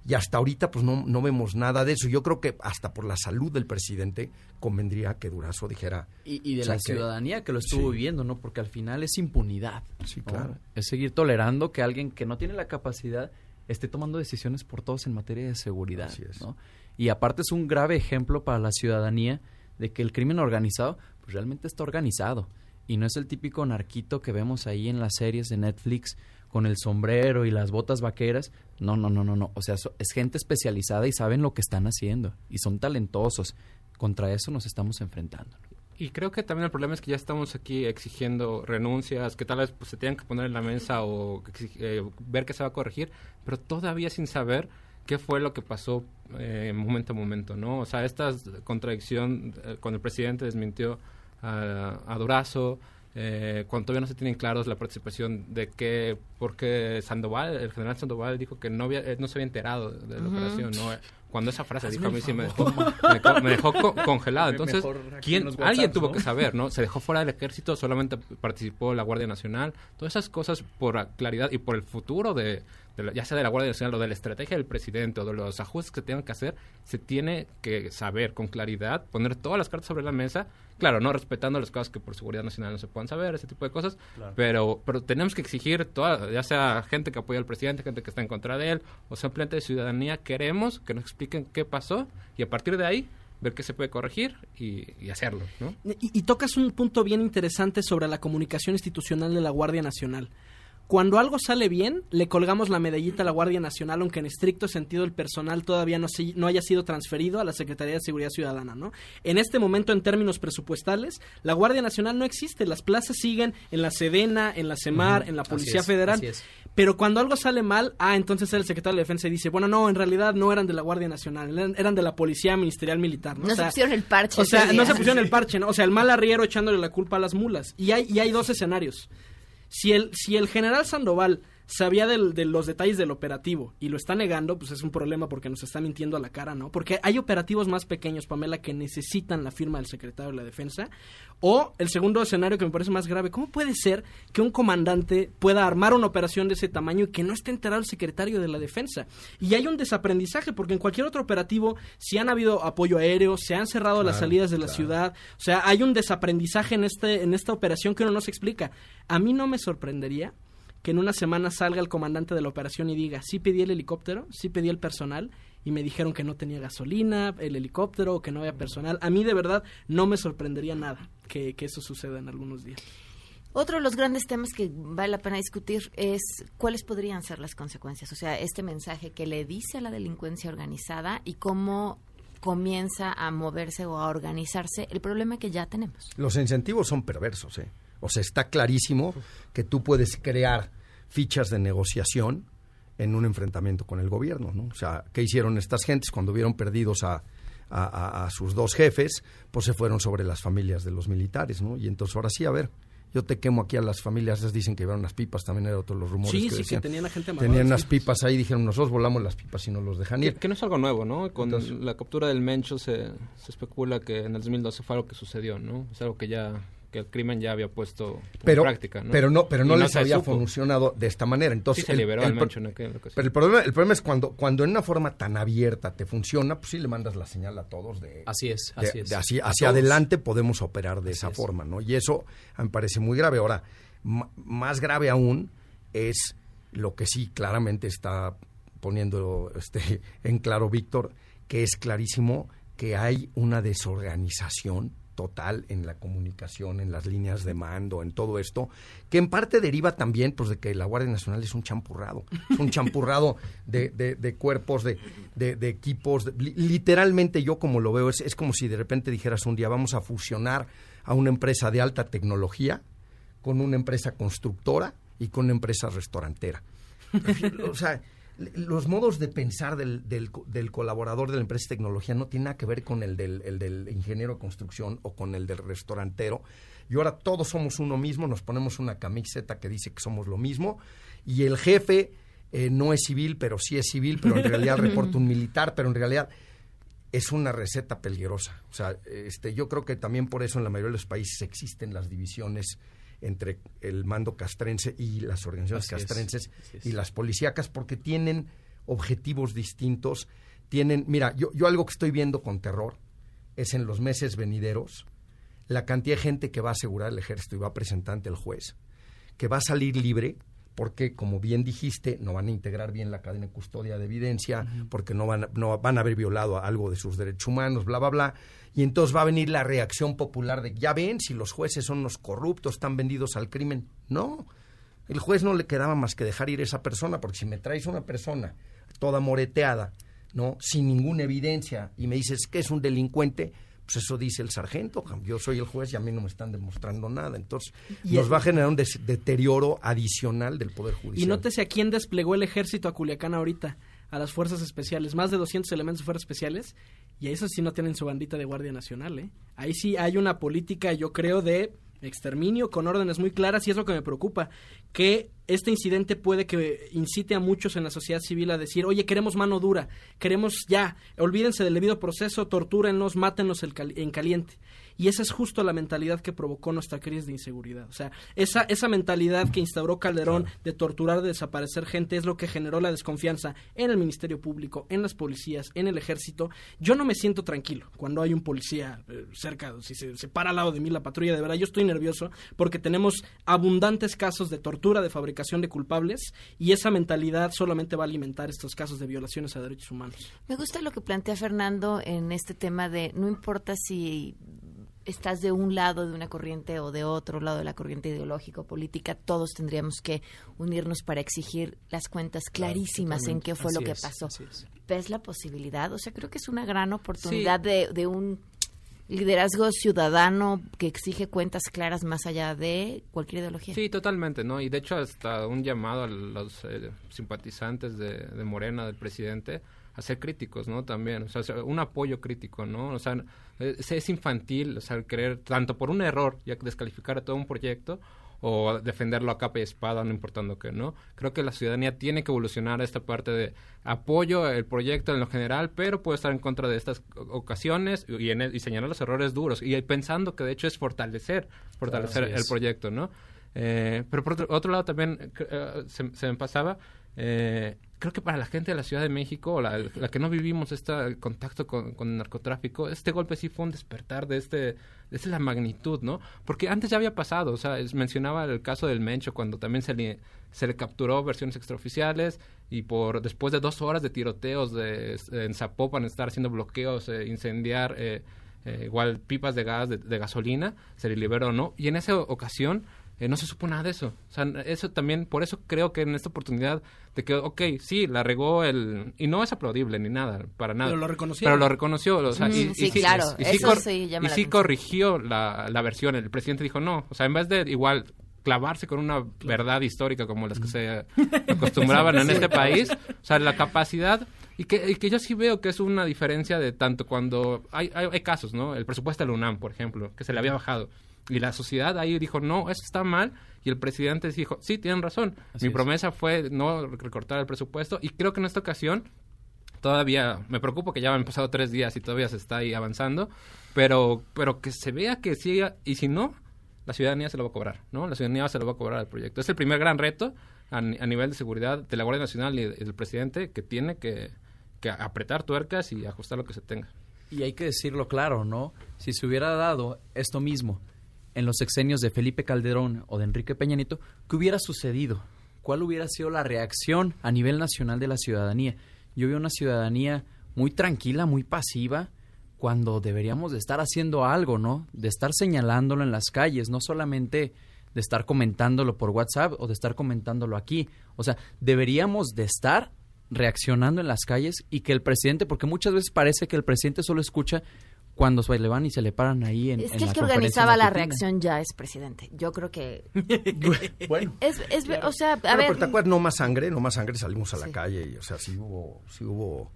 Y hasta ahorita, pues no, no vemos nada de eso. Yo creo que hasta por la salud del presidente convendría que Durazo dijera. Y, y de la que- ciudadanía que lo estuvo Sí. viviendo, ¿no? Porque al final es impunidad. Sí, ¿no? claro. Es seguir tolerando que alguien que no tiene la capacidad esté tomando decisiones por todos en materia de seguridad. ¿no? Y aparte es un grave ejemplo para la ciudadanía de que el crimen organizado pues realmente está organizado. Y no es el típico narquito que vemos ahí en las series de Netflix con el sombrero y las botas vaqueras. No, no, no, no, no. O sea, es gente especializada y saben lo que están haciendo. Y son talentosos. Contra eso nos estamos enfrentando. Y creo que también el problema es que ya estamos aquí exigiendo renuncias, que tal vez pues, se tengan que poner en la mesa o eh, ver que se va a corregir, pero todavía sin saber qué fue lo que pasó eh, momento a momento, ¿no? O sea, esta contradicción eh, cuando el presidente desmintió a, a Durazo, eh, cuando todavía no se tienen claros la participación de que, porque Sandoval, el general Sandoval dijo que no, había, eh, no se había enterado de, la operación, ¿no? Cuando esa frase dijo a mí sí me dejó, me, dejó co- congelado. Entonces, ¿quién, alguien tuvo ¿no? que saber, ¿no? Se dejó fuera del ejército, solamente participó la Guardia Nacional. Todas esas cosas por la claridad y por el futuro de, de la- ya sea de la Guardia Nacional o de la estrategia del presidente o de los ajustes que tengan que hacer, se tiene que saber con claridad, poner todas las cartas sobre la mesa. Claro, no respetando las cosas que por seguridad nacional no se puedan saber, ese tipo de cosas, Claro. pero pero tenemos que exigir, toda, ya sea gente que apoya al presidente, gente que está en contra de él, o simplemente de ciudadanía, queremos que nos expliquen qué pasó y a partir de ahí ver qué se puede corregir y, y hacerlo, ¿no? Y, y tocas un punto bien interesante sobre la comunicación institucional de la Guardia Nacional. Cuando algo sale bien, le colgamos la medallita a la Guardia Nacional, aunque en estricto sentido el personal todavía no, se- no haya sido transferido a la Secretaría de Seguridad Ciudadana, ¿no? En este momento, en términos presupuestales, la Guardia Nacional no existe. Las plazas siguen en la Sedena, en la CEMAR, en la Así Policía es, Federal. así es. Pero cuando algo sale mal, ah, entonces el secretario de Defensa dice, bueno, no, en realidad no eran de la Guardia Nacional, eran, eran de la Policía Ministerial Militar, ¿no? No O se pusieron el parche O sea, no se pusieron el parche, ¿no? O sea, el mal arriero echándole la culpa a las mulas. Y hay, y hay dos escenarios. Si el, si el general Sandoval sabía del- de los detalles del operativo y lo está negando, pues es un problema porque nos está mintiendo a la cara, ¿no? Porque hay operativos más pequeños, Pamela, que necesitan la firma del secretario de la Defensa. O el segundo escenario que me parece más grave, ¿cómo puede ser que un comandante pueda armar una operación de ese tamaño y que no esté enterado el secretario de la Defensa? Y hay un desaprendizaje, porque en cualquier otro operativo, si han habido apoyo aéreo, se han cerrado las salidas de la ciudad, o sea, hay un desaprendizaje en, este, en esta operación que uno no se explica. A mí no me sorprendería que en una semana salga el comandante de la operación y diga, sí pedí el helicóptero, sí pedí el personal, y me dijeron que no tenía gasolina, el helicóptero, o que no había personal. A mí de verdad no me sorprendería nada que, que eso suceda en algunos días. Otro de los grandes temas que vale la pena discutir es cuáles podrían ser las consecuencias. O sea, este mensaje que le dice a la delincuencia organizada y cómo comienza a moverse o a organizarse el problema que ya tenemos. Los incentivos son perversos, ¿eh? O sea, está clarísimo que tú puedes crear fichas de negociación en un enfrentamiento con el gobierno, ¿no? O sea, ¿qué hicieron estas gentes cuando vieron perdidos a, a- a- a sus dos jefes? Pues se fueron sobre las familias de los militares, ¿no? Y entonces ahora sí, a ver, yo te quemo aquí a las familias, les dicen que llevaron unas pipas, también era otro de los rumores Sí, que sí, que decían. tenían a gente Tenían las pipas ahí, dijeron, nosotros volamos las pipas y no los dejan Que, ir. que no es algo nuevo, ¿no? Con Entonces- la captura del Mencho se, se especula que en el 2012 fue algo que sucedió, ¿no? Es algo que ya que el crimen ya había puesto pero, en práctica, ¿no? pero no, pero no les había supo. funcionado de esta manera. Entonces, Sí se liberó el en aquella ocasión. Pero el problema, el problema es cuando, cuando en una forma tan abierta te funciona, pues sí le mandas la señal a todos de Así es, de- así es. de así- A hacia todos. adelante podemos operar de esa forma, ¿no? Y eso a mí me parece muy grave. Ahora, más grave aún es lo que sí claramente está poniendo este en claro Víctor, que es clarísimo que hay una desorganización total en la comunicación, en las líneas de mando, en todo esto, que en parte deriva también pues de que la Guardia Nacional es un champurrado, es un champurrado de, de- de cuerpos, de, de- equipos, literalmente yo como lo veo, es, es como si de repente dijeras un día vamos a fusionar a una empresa de alta tecnología con una empresa constructora y con una empresa restaurantera. o sea, los modos de pensar del, del co- del colaborador de la empresa de tecnología no tienen nada que ver con el del, el del ingeniero de construcción o con el del restaurantero. Y ahora todos somos uno mismo, nos ponemos una camiseta que dice que somos lo mismo. Y el jefe eh, no es civil, pero sí es civil, pero en realidad reporta un militar, pero en realidad es una receta peligrosa. O sea, este, yo creo que también por eso en la mayoría de los países existen las divisiones entre el mando castrense y las organizaciones Así castrenses es. y las policíacas porque tienen objetivos distintos. Tienen, mira, yo, yo algo que estoy viendo con terror es en los meses venideros la cantidad de gente que va a asegurar el ejército y va a presentar ante el juez, que va a salir libre porque, como bien dijiste, no van a integrar bien la cadena de custodia de evidencia, porque no van, a- no van a haber violado algo de sus derechos humanos, bla, bla, bla. Y entonces va a venir la reacción popular de, ya ven, si los jueces son los corruptos, están vendidos al crimen. No, el juez no le quedaba más que dejar ir a esa persona, porque si me traes una persona toda moreteada, ¿no? Sin ninguna evidencia, y me dices que es un delincuente, pues eso dice el sargento, yo soy el juez y a mí no me están demostrando nada. Entonces, Y nos el- va a generar un des- deterioro adicional del Poder Judicial. Y nótese a quién desplegó el ejército a Culiacán ahorita, a las fuerzas especiales, más de 200 elementos de fuerzas especiales, y a esos sí no tienen su bandita de Guardia Nacional, ¿eh? Ahí sí hay una política, yo creo, de exterminio con órdenes muy claras y es lo que me preocupa, que este incidente puede que incite a muchos en la sociedad civil a decir, oye, queremos mano dura, queremos ya, olvídense del debido proceso, tortúrenlos, cali- en caliente. Y esa es justo la mentalidad que provocó nuestra crisis de inseguridad. O sea, esa, esa mentalidad que instauró Calderón de torturar, de desaparecer gente, es lo que generó la desconfianza en el Ministerio Público, en las policías, en el ejército. Yo no me siento tranquilo cuando hay un policía eh, cerca, si se, se para al lado de mí la patrulla, de verdad, yo estoy nervioso porque tenemos abundantes casos de tortura, de fabricación de culpables, y esa mentalidad solamente va a alimentar estos casos de violaciones a derechos humanos. Me gusta lo que plantea Fernando en este tema de no importa si estás de un lado de una corriente o de otro lado de la corriente ideológica o política, todos tendríamos que unirnos para exigir las cuentas clarísimas en qué fue lo que es, pasó. ¿Ves la posibilidad? O sea, creo que es una gran oportunidad de, de un liderazgo ciudadano que exige cuentas claras más allá de cualquier ideología. Sí, totalmente, ¿no? Y de hecho hasta un llamado a los eh, simpatizantes de, de Morena, del presidente, a ser críticos, ¿no? También, o sea, un apoyo crítico, ¿no? O sea, es, es infantil, o sea, el querer, tanto por un error, ya descalificar a todo un proyecto, o defenderlo a capa y espada, no importando qué, ¿no? Creo que la ciudadanía tiene que evolucionar a esta parte de apoyo el proyecto en lo general, pero puede estar en contra de estas ocasiones y, en el- y señalar los errores duros, y pensando que de hecho es fortalecer, fortalecer el es. proyecto, ¿no? Eh, pero por otro, otro lado también eh, se, se me pasaba, eh, creo que para la gente de la Ciudad de México, o la, que no vivimos este contacto con, el narcotráfico, este golpe sí fue un despertar de este de esta la magnitud, ¿no? Porque antes ya había pasado, o sea, mencionaba el caso del Mencho cuando también se le, se le capturó versiones extraoficiales y por después de dos horas de tiroteos de, en Zapopan estar haciendo bloqueos, eh, incendiar eh, eh, igual pipas de gas, de, de gasolina, se le liberó, ¿no? Y en esa ocasión eh, no se supo nada de eso. O sea, eso también, por eso creo que en esta oportunidad de que, ok, sí, la regó el... Y no es aplaudible ni nada, para nada. Pero lo reconocieron. Pero lo reconoció. O sea, y, Mm, y sí, claro, y sí, eso cor- sí llama y la sí atención. corrigió la, la versión. El presidente dijo, no, o sea, en vez de igual clavarse con una verdad histórica como las que se acostumbraban en este país, o sea, la capacidad y que, y que yo sí veo que es una diferencia de tanto cuando hay, hay, hay casos, ¿no? El presupuesto de la UNAM, por ejemplo, que se le había bajado y la sociedad ahí dijo, no, eso está mal y el presidente dijo, sí, tienen razón, Así mi es. promesa fue no recortar el presupuesto y creo que en esta ocasión todavía me preocupo que ya han pasado tres días y todavía se está ahí avanzando, pero, pero que se vea que siga, y si no, la ciudadanía se lo va a cobrar, ¿no? La ciudadanía se lo va a cobrar al proyecto. Es el primer gran reto a nivel de seguridad de la Guardia Nacional y, y del presidente que tiene que, que apretar tuercas y ajustar lo que se tenga. Y hay que decirlo claro, ¿no? Si se hubiera dado esto mismo en los sexenios de Felipe Calderón o de Enrique Peña Nieto, ¿qué hubiera sucedido? ¿Cuál hubiera sido la reacción a nivel nacional de la ciudadanía? Yo veo una ciudadanía muy tranquila, muy pasiva, cuando deberíamos de estar haciendo algo, ¿no? De estar señalándolo en las calles, no solamente de estar comentándolo por WhatsApp o de estar comentándolo aquí. O sea, deberíamos de estar reaccionando en las calles y que el presidente, porque muchas veces parece que el presidente solo escucha cuando se le van y se le paran ahí en Es en que el la que organizaba la reacción ya es presidente. Yo creo que... bueno. Es, es- o sea, a Bueno, ver... pero te acuerdas, no más sangre, no más sangre, salimos a la calle y, o sea, sí hubo, sí hubo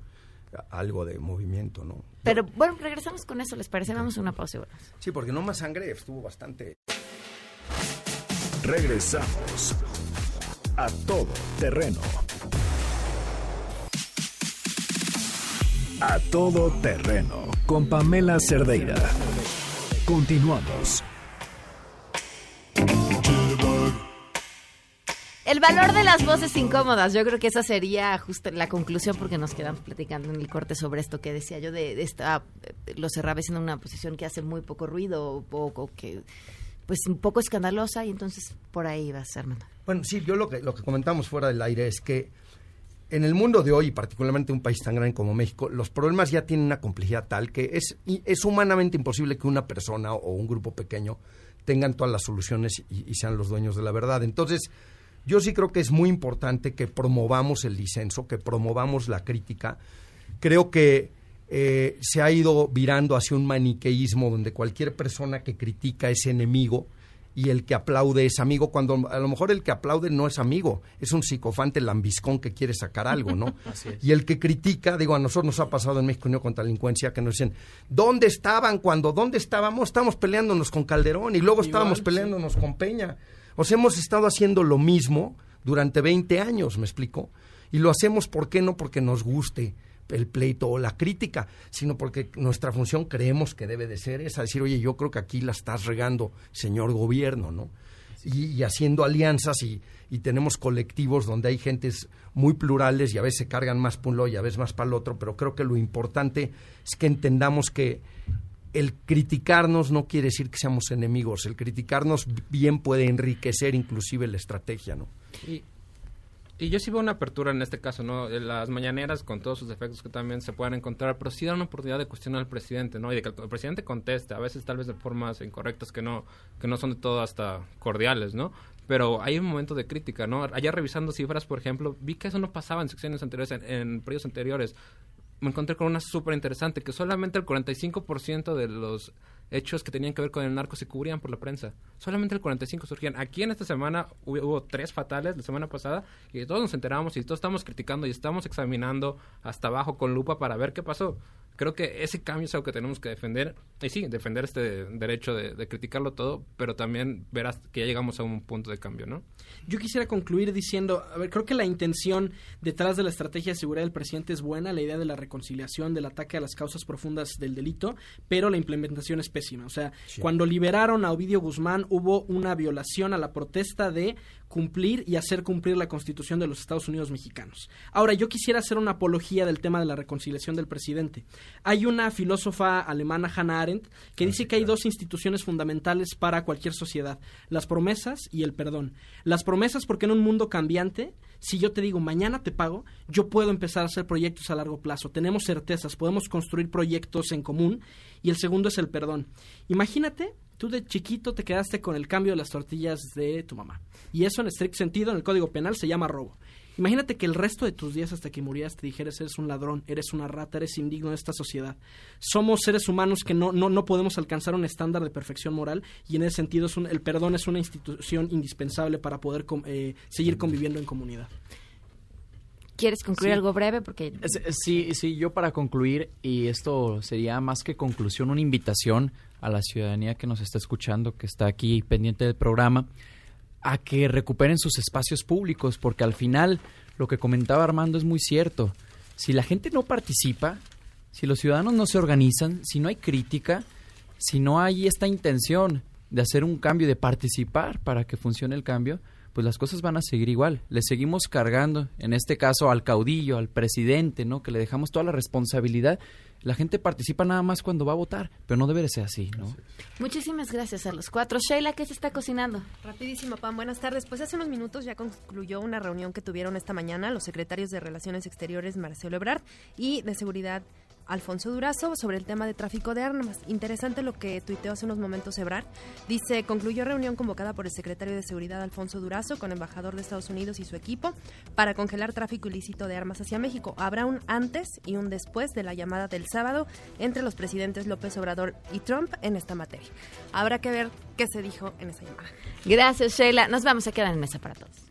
algo de movimiento, ¿no? Pero bueno, regresamos con eso, ¿les parece? Vamos a una pausa. y volvemos. Sí, porque no más sangre estuvo bastante... Regresamos a todo terreno. A todo terreno con Pamela Cerdeira. Continuamos. El valor de las voces incómodas, yo creo que esa sería justo la conclusión porque nos quedamos platicando en el corte sobre esto que decía yo de, de esta, eh, lo cerraba en una posición que hace muy poco ruido o, o que pues un poco escandalosa y entonces por ahí vas Armando. Bueno, sí, yo lo que, lo que comentamos fuera del aire es que en el mundo de hoy, y particularmente un país tan grande como México, los problemas ya tienen una complejidad tal que es, humanamente imposible que una persona o un grupo pequeño tengan todas las soluciones y, y sean los dueños de la verdad. Entonces, yo sí creo que es muy importante que promovamos el disenso, que promovamos la crítica. Creo que eh, se ha ido virando hacia un maniqueísmo donde cualquier persona que critica es enemigo y el que aplaude es amigo, cuando a lo mejor el que aplaude no es amigo, es un psicofante lambiscón que quiere sacar algo, ¿no? Así es. Y el que critica, digo, a nosotros nos ha pasado en México Unión contra la Delincuencia que nos dicen, ¿dónde estaban cuando, dónde estábamos? Estábamos peleándonos con Calderón y luego estábamos Igual, peleándonos con Peña. O sea, hemos estado haciendo lo mismo durante 20 años, ¿me explico? Y lo hacemos, ¿por qué no? Porque nos guste el pleito o la crítica, sino porque nuestra función creemos que debe de ser esa, decir, oye, yo creo que aquí la estás regando, señor gobierno, ¿no? Y, y haciendo alianzas y, y tenemos colectivos donde hay gentes muy plurales y a veces se cargan más para un lado y a veces más para el otro, pero creo que lo importante es que entendamos que el criticarnos no quiere decir que seamos enemigos, el criticarnos bien puede enriquecer inclusive la estrategia, ¿no? Y, y yo sí veo una apertura en este caso, ¿no? Las mañaneras con todos sus defectos que también se puedan encontrar, pero sí da una oportunidad de cuestionar al presidente, ¿no? Y de que el presidente conteste, a veces tal vez de formas incorrectas que no, que no son de todo hasta cordiales, ¿no? Pero hay un momento de crítica, ¿no? Allá revisando cifras, por ejemplo, vi que eso no pasaba en secciones anteriores, en, en periodos anteriores. Me encontré con una súper interesante, que solamente el 45% de los hechos que tenían que ver con el narco se cubrían por la prensa. Solamente el 45 surgían. Aquí en esta semana hubo, hubo tres fatales la semana pasada y todos nos enteramos y todos estamos criticando y estamos examinando hasta abajo con lupa para ver qué pasó. Creo que ese cambio es algo que tenemos que defender. Y sí, defender este derecho de, de criticarlo todo, pero también verás que ya llegamos a un punto de cambio, ¿no? Yo quisiera concluir diciendo, a ver, creo que la intención detrás de la estrategia de seguridad del presidente es buena, la idea de la reconciliación, del ataque a las causas profundas del delito, pero la implementación es pésima. O sea, Sí. cuando liberaron a Ovidio Guzmán hubo una violación a la protesta de cumplir y hacer cumplir la Constitución de los Estados Unidos mexicanos. Ahora, yo quisiera hacer una apología del tema de la reconciliación del presidente. Hay una filósofa alemana, Hannah Arendt, que dice que hay dos instituciones fundamentales para cualquier sociedad, las promesas y el perdón. Las promesas porque en un mundo cambiante, si yo te digo mañana te pago, yo puedo empezar a hacer proyectos a largo plazo. Tenemos certezas, podemos construir proyectos en común. Y el segundo es el perdón. Imagínate tú de chiquito te quedaste con el cambio de las tortillas de tu mamá. Y eso en estricto sentido en el Código Penal se llama robo. Imagínate que el resto de tus días hasta que murieras te dijeras eres un ladrón, eres una rata, eres indigno de esta sociedad. Somos seres humanos que no, no, no podemos alcanzar un estándar de perfección moral y en ese sentido es un- el perdón es una institución indispensable para poder com- eh, seguir conviviendo en comunidad. ¿Quieres concluir Sí. algo breve? Porque Sí, sí, yo para concluir, y esto sería más que conclusión, una invitación a la ciudadanía que nos está escuchando, que está aquí pendiente del programa, a que recuperen sus espacios públicos, porque al final lo que comentaba Armando es muy cierto. Si la gente no participa, si los ciudadanos no se organizan, si no hay crítica, si no hay esta intención de hacer un cambio, de participar para que funcione el cambio, pues las cosas van a seguir igual. Le seguimos cargando, en este caso al caudillo, al presidente, ¿no? Que le dejamos toda la responsabilidad. La gente participa nada más cuando va a votar, pero no debe de ser así, ¿no? muchísimas gracias a los cuatro. Sheila, ¿qué se está cocinando? Rapidísimo, Pam. Buenas tardes. Pues hace unos minutos ya concluyó una reunión que tuvieron esta mañana los secretarios de Relaciones Exteriores Marcelo Ebrard y de Seguridad Alfonso Durazo sobre el tema de tráfico de armas. Interesante lo que tuiteó hace unos momentos Ebrard. Dice, concluyó reunión convocada por el secretario de Seguridad Alfonso Durazo con embajador de Estados Unidos y su equipo para congelar tráfico ilícito de armas hacia México. Habrá un antes y un después de la llamada del sábado entre los presidentes López Obrador y Trump en esta materia. Habrá que ver qué se dijo en esa llamada. Gracias, Sheila. Nos vamos a quedar en mesa para todos.